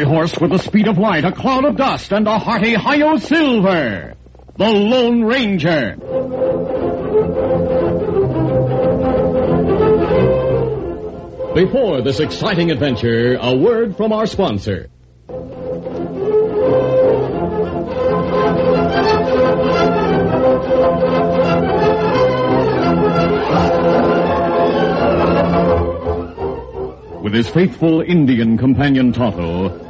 Fiery horse with the speed of light, a cloud of dust, and a hearty Hi-Yo Silver. The Lone Ranger. Before this exciting adventure, a word from our sponsor. With his faithful Indian companion Tonto,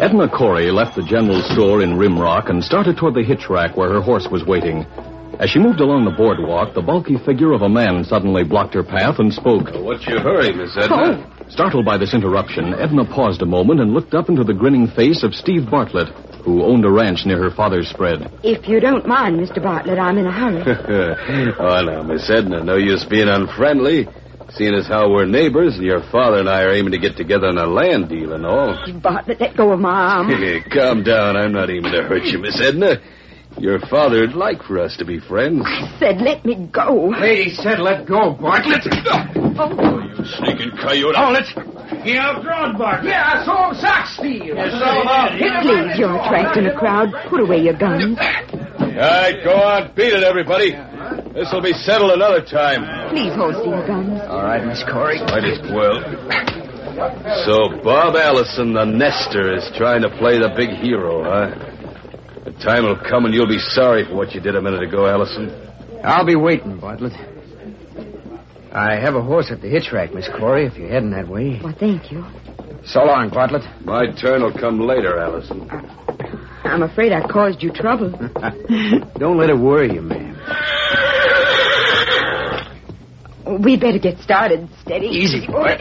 Edna Corey left the general store in Rimrock and started toward the hitch rack where her horse was waiting. As she moved along the boardwalk, the bulky figure of a man suddenly blocked her path and spoke. What's your hurry, Miss Edna? Oh. Startled by this interruption, Edna paused a moment and looked up into the grinning face of Steve Bartlett, who owned a ranch near her father's spread. If you don't mind, Mr. Bartlett, I'm in a hurry. oh, now, Miss Edna, no use being unfriendly. Seeing as how we're neighbors, and your father and I are aiming to get together on a land deal and all. Bartlett, let go of my arm. Calm down. I'm not aiming to hurt you, Miss Edna. Your father'd like for us to be friends. I said let me go. Lady said let go, Bartlett. Oh, oh. oh You sneaking coyote. Oh, Hold it. He outdrawn Bartlett. Yeah, I saw him sock steal. please, you're attracting a crowd. Put away your guns. All right, go on. Beat it, everybody. This'll be settled another time. Please holster your guns. All right, Miss Corey. Might as well. So Bob Allison, the nester, is trying to play the big hero, huh? The time will come and you'll be sorry for what you did a minute ago, Allison. I'll be waiting, Bartlett. I have a horse at the hitch rack, Miss Corey, if you're heading that way. Well, thank you. So long, Bartlett. My turn will come later, Allison. I'm afraid I caused you trouble. Don't let it worry you, ma'am. We better get started. Steady. Easy, boy.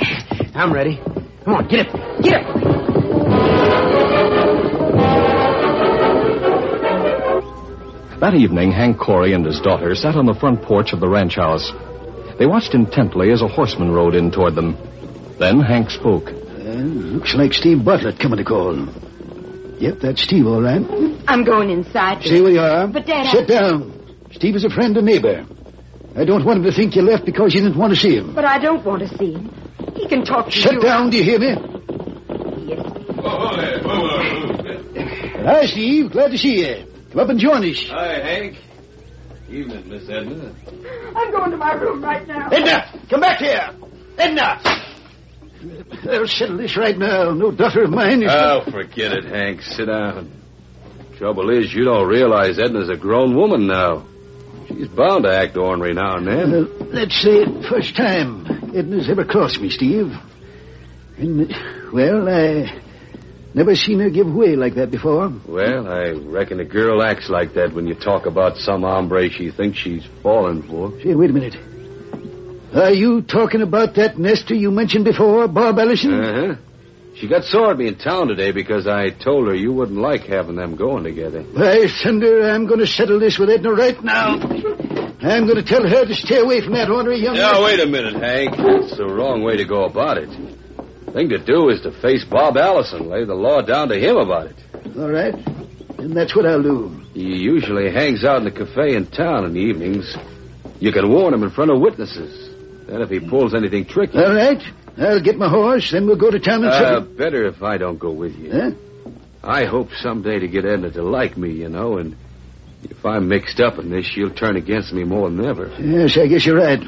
I'm ready. Come on, get up. Get up. That evening, Hank Corey and his daughter sat on the front porch of the ranch house. They watched intently as a horseman rode in toward them. Then Hank spoke. Uh, looks like Steve Bartlett coming to call. Yep, that's Steve, all right. I'm going inside. Stay where you are. But, Dad, I- Sit down. Steve is a friend and neighbor. I don't want him to think you left because you didn't want to see him. But I don't want to see him. He can talk to Sit you. down, do you hear me? Yes. Hi, Steve. Glad to see you. Come up and join us. Hi, Hank. Evening, Miss Edna. I'm going to my room right now. Edna, come back here. Edna. I'll settle this right now. No daughter of mine is... Oh, forget it, Hank. Sit down. Trouble is, you don't realize Edna's a grown woman now. She's bound to act ornery now and then. Uh, let's say it first time Edna's ever crossed me, Steve. And, well, I never seen her give way like that before. Well, I reckon a girl acts like that when you talk about some hombre she thinks she's fallen for. Say, wait a minute. Are you talking about that nester you mentioned before, Bob Allison? Uh-huh. She got sore at me in town today because I told her you wouldn't like having them going together. By thunder, I'm going to settle this with Edna right now. I'm going to tell her to stay away from that ornery young man. Now, wait a minute, Hank. That's the wrong way to go about it. The Thing to do is to face Bob Allison, lay the law down to him about it. All right. And that's what I'll do. He usually hangs out in the cafe in town in the evenings. You can warn him in front of witnesses. Then if he pulls anything tricky... All right. I'll get my horse, then we'll go to town and Uh, settle. better if I don't go with you. Huh? I hope someday to get Edna to like me, you know, and If I'm mixed up in this, she'll turn against me more than ever. Yes, I guess you're right.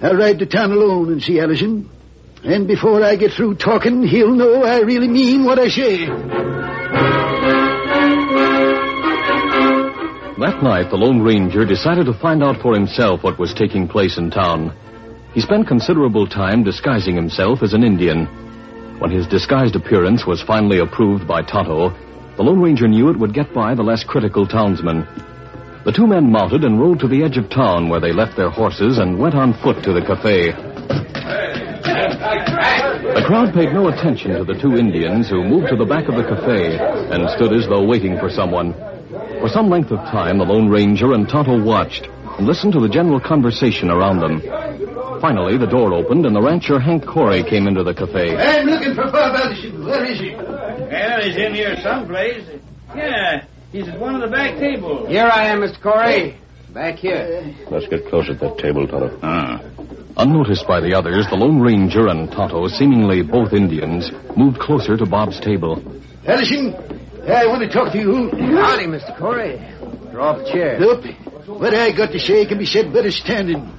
I'll ride to town alone and see Allison. And before I get through talking, he'll know I really mean what I say. That night, the Lone Ranger decided to find out for himself what was taking place in town. He spent considerable time disguising himself as an Indian. When his disguised appearance was finally approved by Tonto, the Lone Ranger knew it would get by the less critical townsmen. The two men mounted and rode to the edge of town where they left their horses and went on foot to the cafe. The crowd paid no attention to the two Indians who moved to the back of the cafe and stood as though waiting for someone. For some length of time, the Lone Ranger and Tonto watched and listened to the general conversation around them. Finally, the door opened and the rancher Hank Corey came into the cafe. I'm looking for Bob Allison. Where is he? Well, he's in here someplace. Yeah, he's at one of the back tables. Here I am, Mr. Corey. Back here. Let's get close to that table, Tonto. Ah. Unnoticed by the others, the Lone Ranger and Tonto, seemingly both Indians, moved closer to Bob's table. Allison, I want to talk to you. Howdy, Mr. Corey. Draw up a chair. Nope. What I got to say can be said better standing.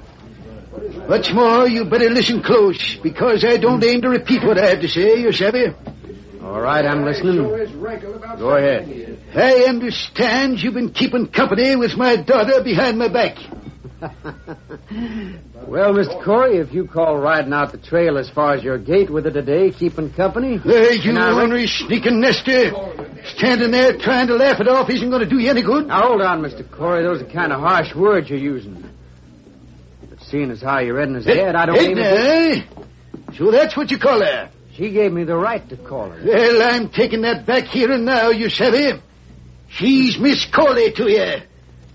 What's more, you better listen close, because I don't aim to repeat what I have to say, you savvy. All right, I'm listening. Go ahead. I understand you've been keeping company with my daughter behind my back. Well, Mr. Corey, if you call riding out the trail as far as your gate with her today keeping company. Hey, you And I rec- ornery sneaking nester. Standing there trying to laugh it off isn't going to do you any good. Now, hold on, Mr. Corey. Those are kind of harsh words you're using. Seeing as how you're his head, I don't Hey, even... eh? So that's what you call her. She gave me the right to call her. Well, I'm taking that back here and now, you savvy. She's Miss Corley to you.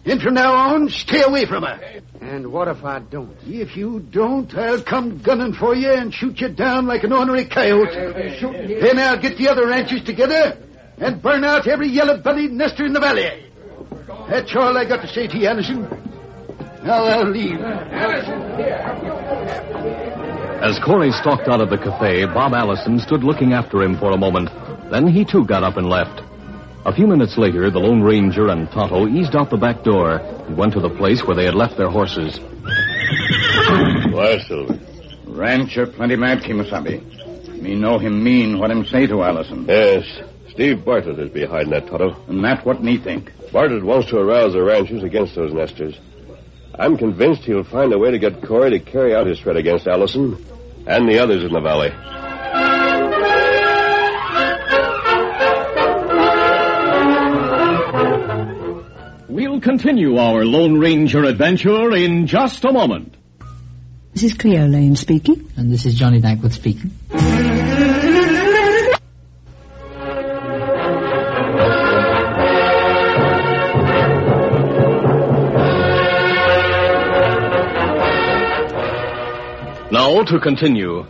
And from now on, stay away from her. And what if I don't? If you don't, I'll come gunning for you and shoot you down like an ornery coyote. Then I'll get the other ranchers together and burn out every yellow-bellied nester in the valley. That's all I got to say to you, Anderson. Now I'll leave. As Corey stalked out of the cafe, Bob Allison stood looking after him for a moment. Then he too got up and left. A few minutes later, the Lone Ranger and Tonto eased out the back door and went to the place where they had left their horses. Why, Silver? Rancher plenty mad, Kemosabe. Me know him mean what him say to Allison. Yes. Steve Bartlett is behind that, Tonto. And that what me think. Bartlett wants to arouse the ranchers against those nesters. I'm convinced he'll find a way to get Corey to carry out his threat against Allison and the others in the valley. We'll continue our Lone Ranger adventure in just a moment. This is Cleo Laine speaking. And this is Johnny Dankworth speaking. To continue.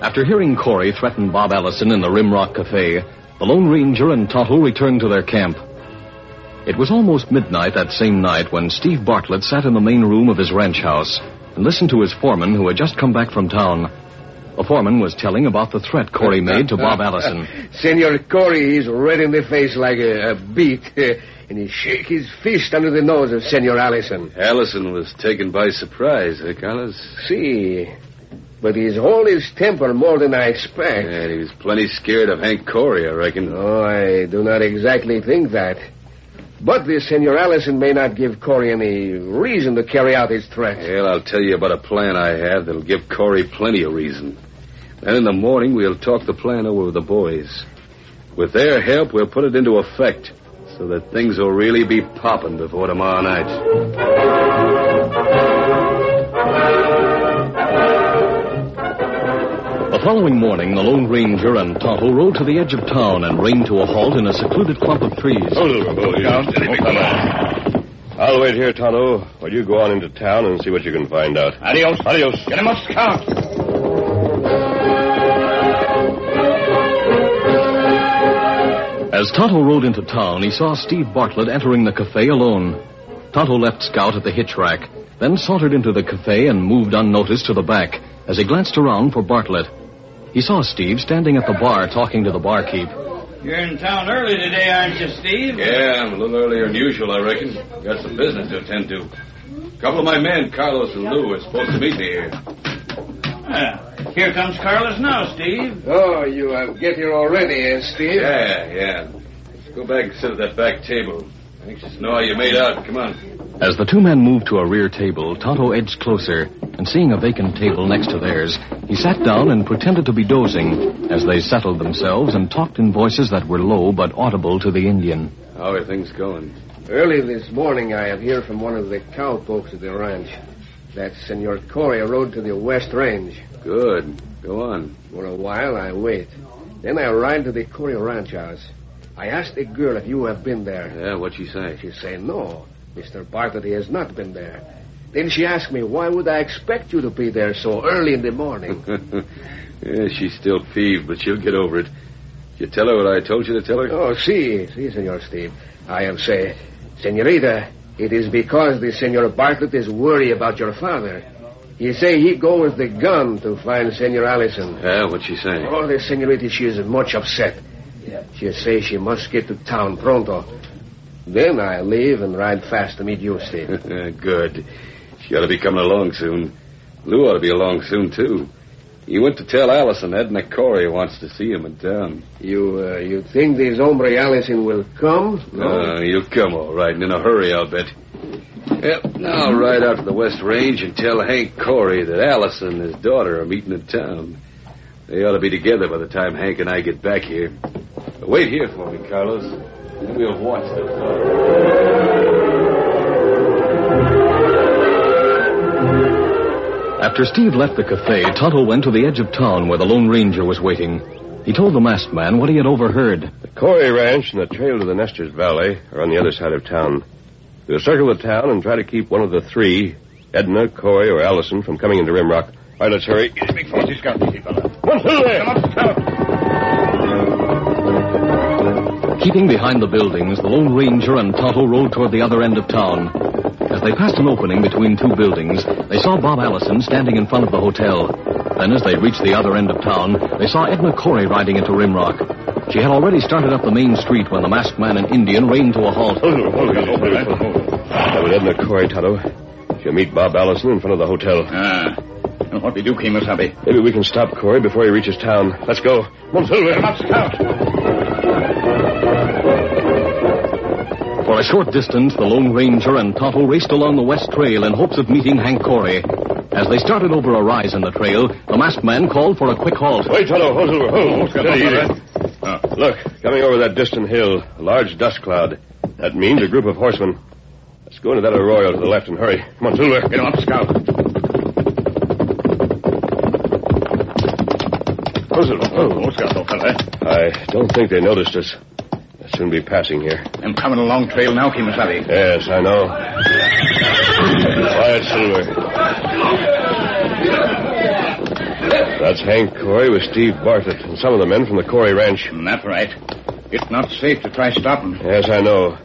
After hearing Corey threaten Bob Allison in the Rimrock Cafe, the Lone Ranger and Tonto returned to their camp. It was almost midnight that same night when Steve Bartlett sat in the main room of his ranch house and listened to his foreman who had just come back from town. The foreman was telling about the threat Corey made to Bob Allison. Senor Corey is red in the face like a, a beet, and he shake his fist under the nose of Senor Allison. Allison was taken by surprise, eh, Carlos? See, but he's hold his temper more than I expect. And he was plenty scared of Hank Corey, I reckon. Oh, I do not exactly think that. But this Senor Allison may not give Corey any reason to carry out his threat. Well, I'll tell you about a plan I have that'll give Corey plenty of reason. Then in the morning, we'll talk the plan over with the boys. With their help, we'll put it into effect so that things will really be popping before tomorrow night. The following morning, the Lone Ranger and Tonto rode to the edge of town and reined to a halt in a secluded clump of trees. Yeah. Steady, big fella. I'll wait here, Tonto, while you go on into town and see what you can find out. Adios. Adios. Get him up, Scout. As Tonto rode into town, he saw Steve Bartlett entering the cafe alone. Tonto left Scout at the hitch rack, then sauntered into the cafe and moved unnoticed to the back as he glanced around for Bartlett. He saw Steve standing at the bar talking to the barkeep. You're in town early today, aren't you, Steve? Yeah, I'm a little earlier than usual, I reckon. Got some business to attend to. A couple of my men, Carlos and Lou, are supposed to meet me here. Ah, here comes Carlos now, Steve. Oh, you uh, get here already, eh, Steve? Yeah, yeah. Let's go back and sit at that back table. Anxious to know how you made out. Come on. As the two men moved to a rear table, Tonto edged closer, and seeing a vacant table next to theirs, he sat down and pretended to be dozing as they settled themselves and talked in voices that were low but audible to the Indian. How are things going? Early this morning, I have heard from one of the cowpokes at the ranch that Senor Corey rode to the West Range. Good. Go on. For a while, I wait. Then I ride to the Corey Ranch house. I asked the girl if you have been there. Yeah, what'd she say? She say no. Mr. Bartlett has not been there. Then she asked me, why would I expect you to be there so early in the morning? yeah, she's still peeved, but she'll get over it. You tell her what I told you to tell her? Oh, si, si, Senor Steve. I have say, Senorita, it is because the Senor Bartlett is worried about your father. He say he go with the gun to find Senor Allison. Yeah, what'd she say? Oh, the senorita, she is much upset. She say she must get to town pronto. Then I leave and ride fast to meet you, Steve. Good. She ought to be coming along soon. Lou ought to be along soon, too. He went to tell Allison Edna Corey wants to see him in town. You uh, you think this hombre Allison will come? No, uh, he'll come all right, and in a hurry, I'll bet. Yep, now I'll ride out to the West Range and tell Hank Corey that Allison and his daughter are meeting in town. They ought to be together by the time Hank and I get back here. Wait here for me, Carlos. We'll watch them. After Steve left the cafe, Tonto went to the edge of town where the Lone Ranger was waiting. He told the masked man what he had overheard. The Corey Ranch and the trail to the Nestor's Valley are on the other side of town. We'll circle the town and try to keep one of the three, Edna, Corey, or Allison, from coming into Rimrock. All right, let's hurry. Big forty scout, easy fella. One, two, there. Come up, scout. Keeping behind the buildings, the Lone Ranger and Tonto rode toward the other end of town. As they passed an opening between two buildings, they saw Bob Allison standing in front of the hotel. Then, as they reached the other end of town, they saw Edna Corey riding into Rimrock. She had already started up the main street when the masked man and Indian reined to a halt. Hold on, hold on, hold on. That was Edna Corey, Tonto. She'll meet Bob Allison in front of the hotel. Ah. And what we do, Kemosabe? Maybe we can stop Corey before he reaches town. Let's go. One, Silver. Come up, scout. For a short distance, the Lone Ranger and Tonto raced along the west trail in hopes of meeting Hank Corey. As they started over a rise in the trail, the masked man called for a quick halt. Wait, Tonto. Hold, Silver. Hold. Oh, steady, Steady, easy. easy. Look, coming over that distant hill, a large dust cloud. That means a group of horsemen. Let's go into that arroyo to the left and hurry. Come on, Silver. Get him up, scout. Oh, Silver. Oh, scout, old fella. I don't think they noticed us. Soon be passing here. I'm coming along trail now, Kemosabe. Yes, I know. Quiet, Silver. That's Hank Corey with Steve Bartlett and some of the men from the Corey Ranch. That's right. It's not safe to try stopping. Yes, I know.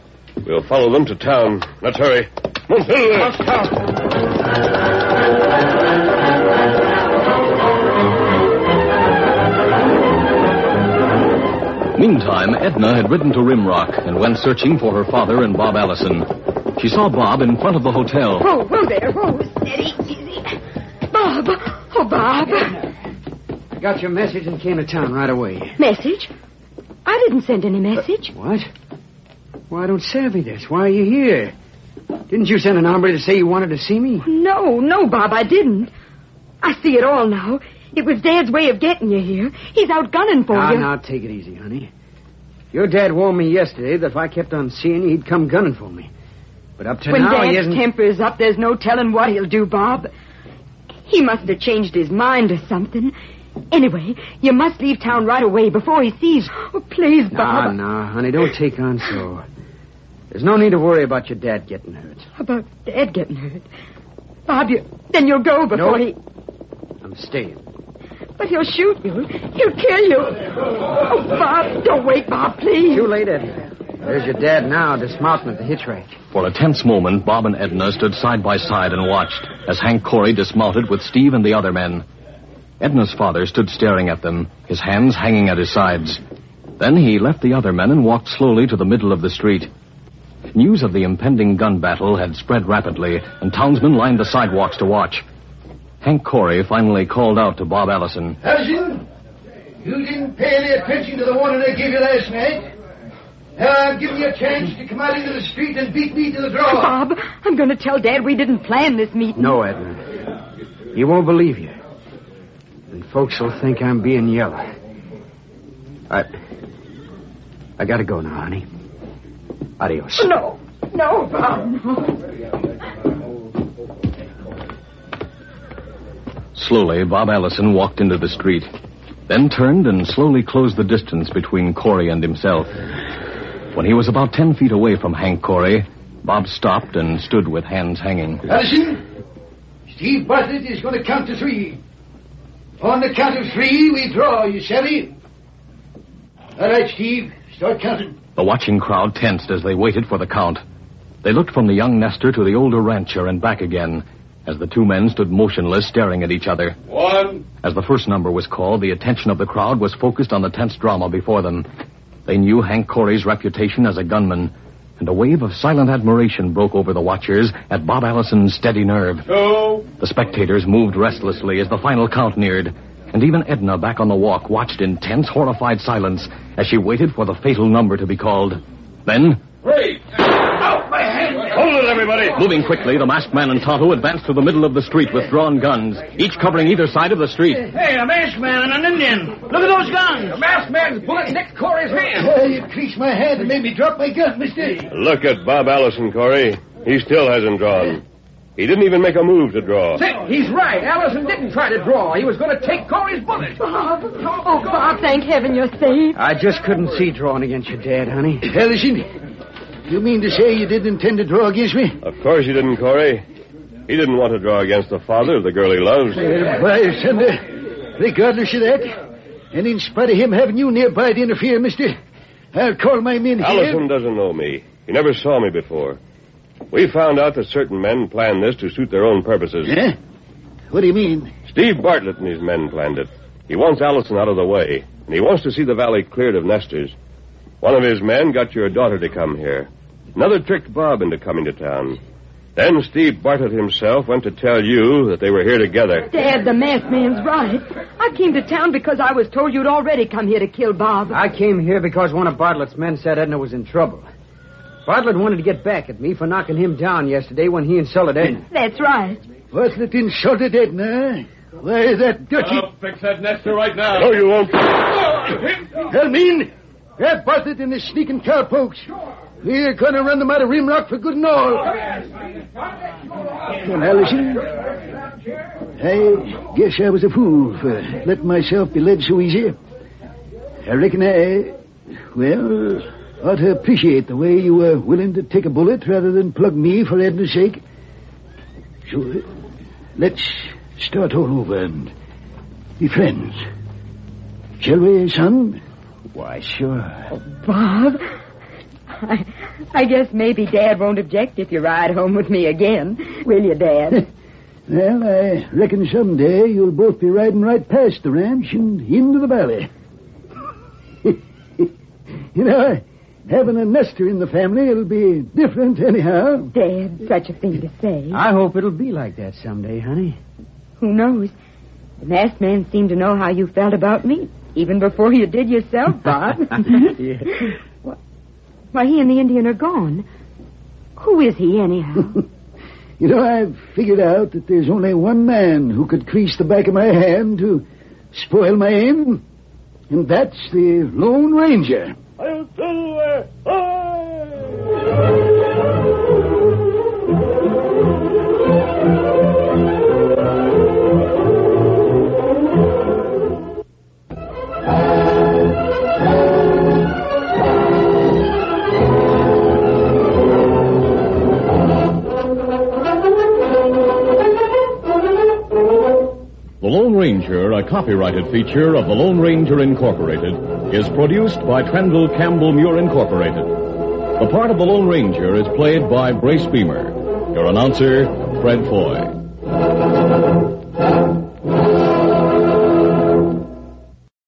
We'll follow them to town. Let's hurry. Come on, Meantime, Edna had ridden to Rimrock and went searching for her father and Bob Allison. She saw Bob in front of the hotel. Oh, whoa there. Whoa, steady, easy. Bob. Oh, Bob. I got your message and came to town right away. Message? I didn't send any message. Uh, what? Why, don't say me this. Why are you here? Didn't you send an hombre to say you wanted to see me? No, no, Bob, I didn't. I see it all now. It was Dad's way of getting you here. He's out gunning for now, you. now, take it easy, honey. Your dad warned me yesterday that if I kept on seeing you, he'd come gunning for me. But up to when now, he Dad's temper is up, there's no telling what he'll do, Bob. He must have changed his mind or something. Anyway, you must leave town right away before he sees. Oh, please, Nah, Bob. nah, honey, don't take on so. There's no need to worry about your dad getting hurt. About Dad getting hurt. Bob, you, then you'll go before No. he... I'm staying. But he'll shoot you. He'll kill you. Oh, Bob, don't wait, Bob, please. Too late, Edna. There's your dad now, dismounting at the hitch rack. For a tense moment, Bob and Edna stood side by side and watched as Hank Corey dismounted with Steve and the other men. Edna's father stood staring at them, his hands hanging at his sides. Then he left the other men and walked slowly to the middle of the street. News of the impending gun battle had spread rapidly, and townsmen lined the sidewalks to watch. Hank Corey finally called out to Bob Allison. Allison, you didn't pay any attention to the warning I gave you last night. Now I'm giving you a chance to come out into the street and beat me to the draw. Bob, I'm going to tell Dad we didn't plan this meeting. No, Edna. He won't believe you. And folks will think I'm being yellow. I. I gotta go now, honey. Adios. No. No, Bob, no. Slowly, Bob Allison walked into the street, then turned and slowly closed the distance between Corey and himself. When he was about ten feet away from Hank Corey, Bob stopped and stood with hands hanging. Allison, Steve Bartlett is going to count to three. On the count of three, we draw, you savvy? All right, Steve, start counting. The watching crowd tensed as they waited for the count. They looked from the young nester to the older rancher and back again as the two men stood motionless, staring at each other. One. As the first number was called, the attention of the crowd was focused on the tense drama before them. They knew Hank Corey's reputation as a gunman, and a wave of silent admiration broke over the watchers at Bob Allison's steady nerve. Two. The spectators moved restlessly as the final count neared, and even Edna, back on the walk, watched in tense, horrified silence as she waited for the fatal number to be called. Then, Three. Out my hand. Hold it, everybody. moving quickly, the masked man and Tonto advanced to the middle of the street with drawn guns, each covering either side of the street. Hey, a masked man and an Indian. Look at those guns. The masked man's bullet nicked Corey's hand. Uh, you creased my hand and made me drop my gun, mister. Look at Bob Allison, Corey. He still hasn't drawn. He didn't even make a move to draw. Say, he's right. Allison didn't try to draw. He was going to take Corey's bullet. Bob. Oh, Bob, thank heaven you're safe. I just couldn't see drawing against your dad, honey. Allison, you mean to say you didn't intend to draw against me? Of course you didn't, Corey. He didn't want to draw against the father of the girl he loves. Uh, why, Senator, regardless of that, and in spite of him having you nearby to interfere, mister, I'll call my men here. Allison doesn't know me. He never saw me before. We found out that certain men planned this to suit their own purposes. Huh? What do you mean? Steve Bartlett and his men planned it. He wants Allison out of the way, and he wants to see the valley cleared of nesters. One of his men got your daughter to come here. Another tricked Bob into coming to town. Then Steve Bartlett himself went to tell you that they were here together. Dad, the masked man's right. I came to town because I was told you'd already come here to kill Bob. I came here because one of Bartlett's men said Edna was in trouble. Bartlett wanted to get back at me for knocking him down yesterday when he insulted Edna. That's right. Bartlett insulted Edna. Why, that dirty... I'll fix that nester right now. No, you won't. I mean, grab Bartlett and his sneaking cowpokes. We're going to run them out of Rimrock for good and all. Well, Allison, I guess I was a fool for letting myself be led so easy. I reckon I, well, ought to appreciate the way you were willing to take a bullet rather than plug me for Edna's sake. So, let's start all over and be friends. Shall we, son? Why, sure. Oh, Bob, I, I guess maybe Dad won't object if you ride home with me again. Will you, Dad? Well, I reckon someday you'll both be riding right past the ranch and into the valley. you know, having a nester in the family, it'll be different anyhow. Dad, such a thing to say. I hope it'll be like that someday, honey. Who knows? The masked man seemed to know how you felt about me, even before you did yourself, Bob. Yeah. Why- Why, he and the Indian are gone. Who is he, anyhow? You know, I've figured out that there's only one man who could crease the back of my hand to spoil my aim, and that's the Lone Ranger. The a copyrighted feature of the Lone Ranger Incorporated, is produced by Trendle Campbell Meurer Incorporated. The part of the Lone Ranger is played by Brace Beemer. Your announcer, Fred Foy.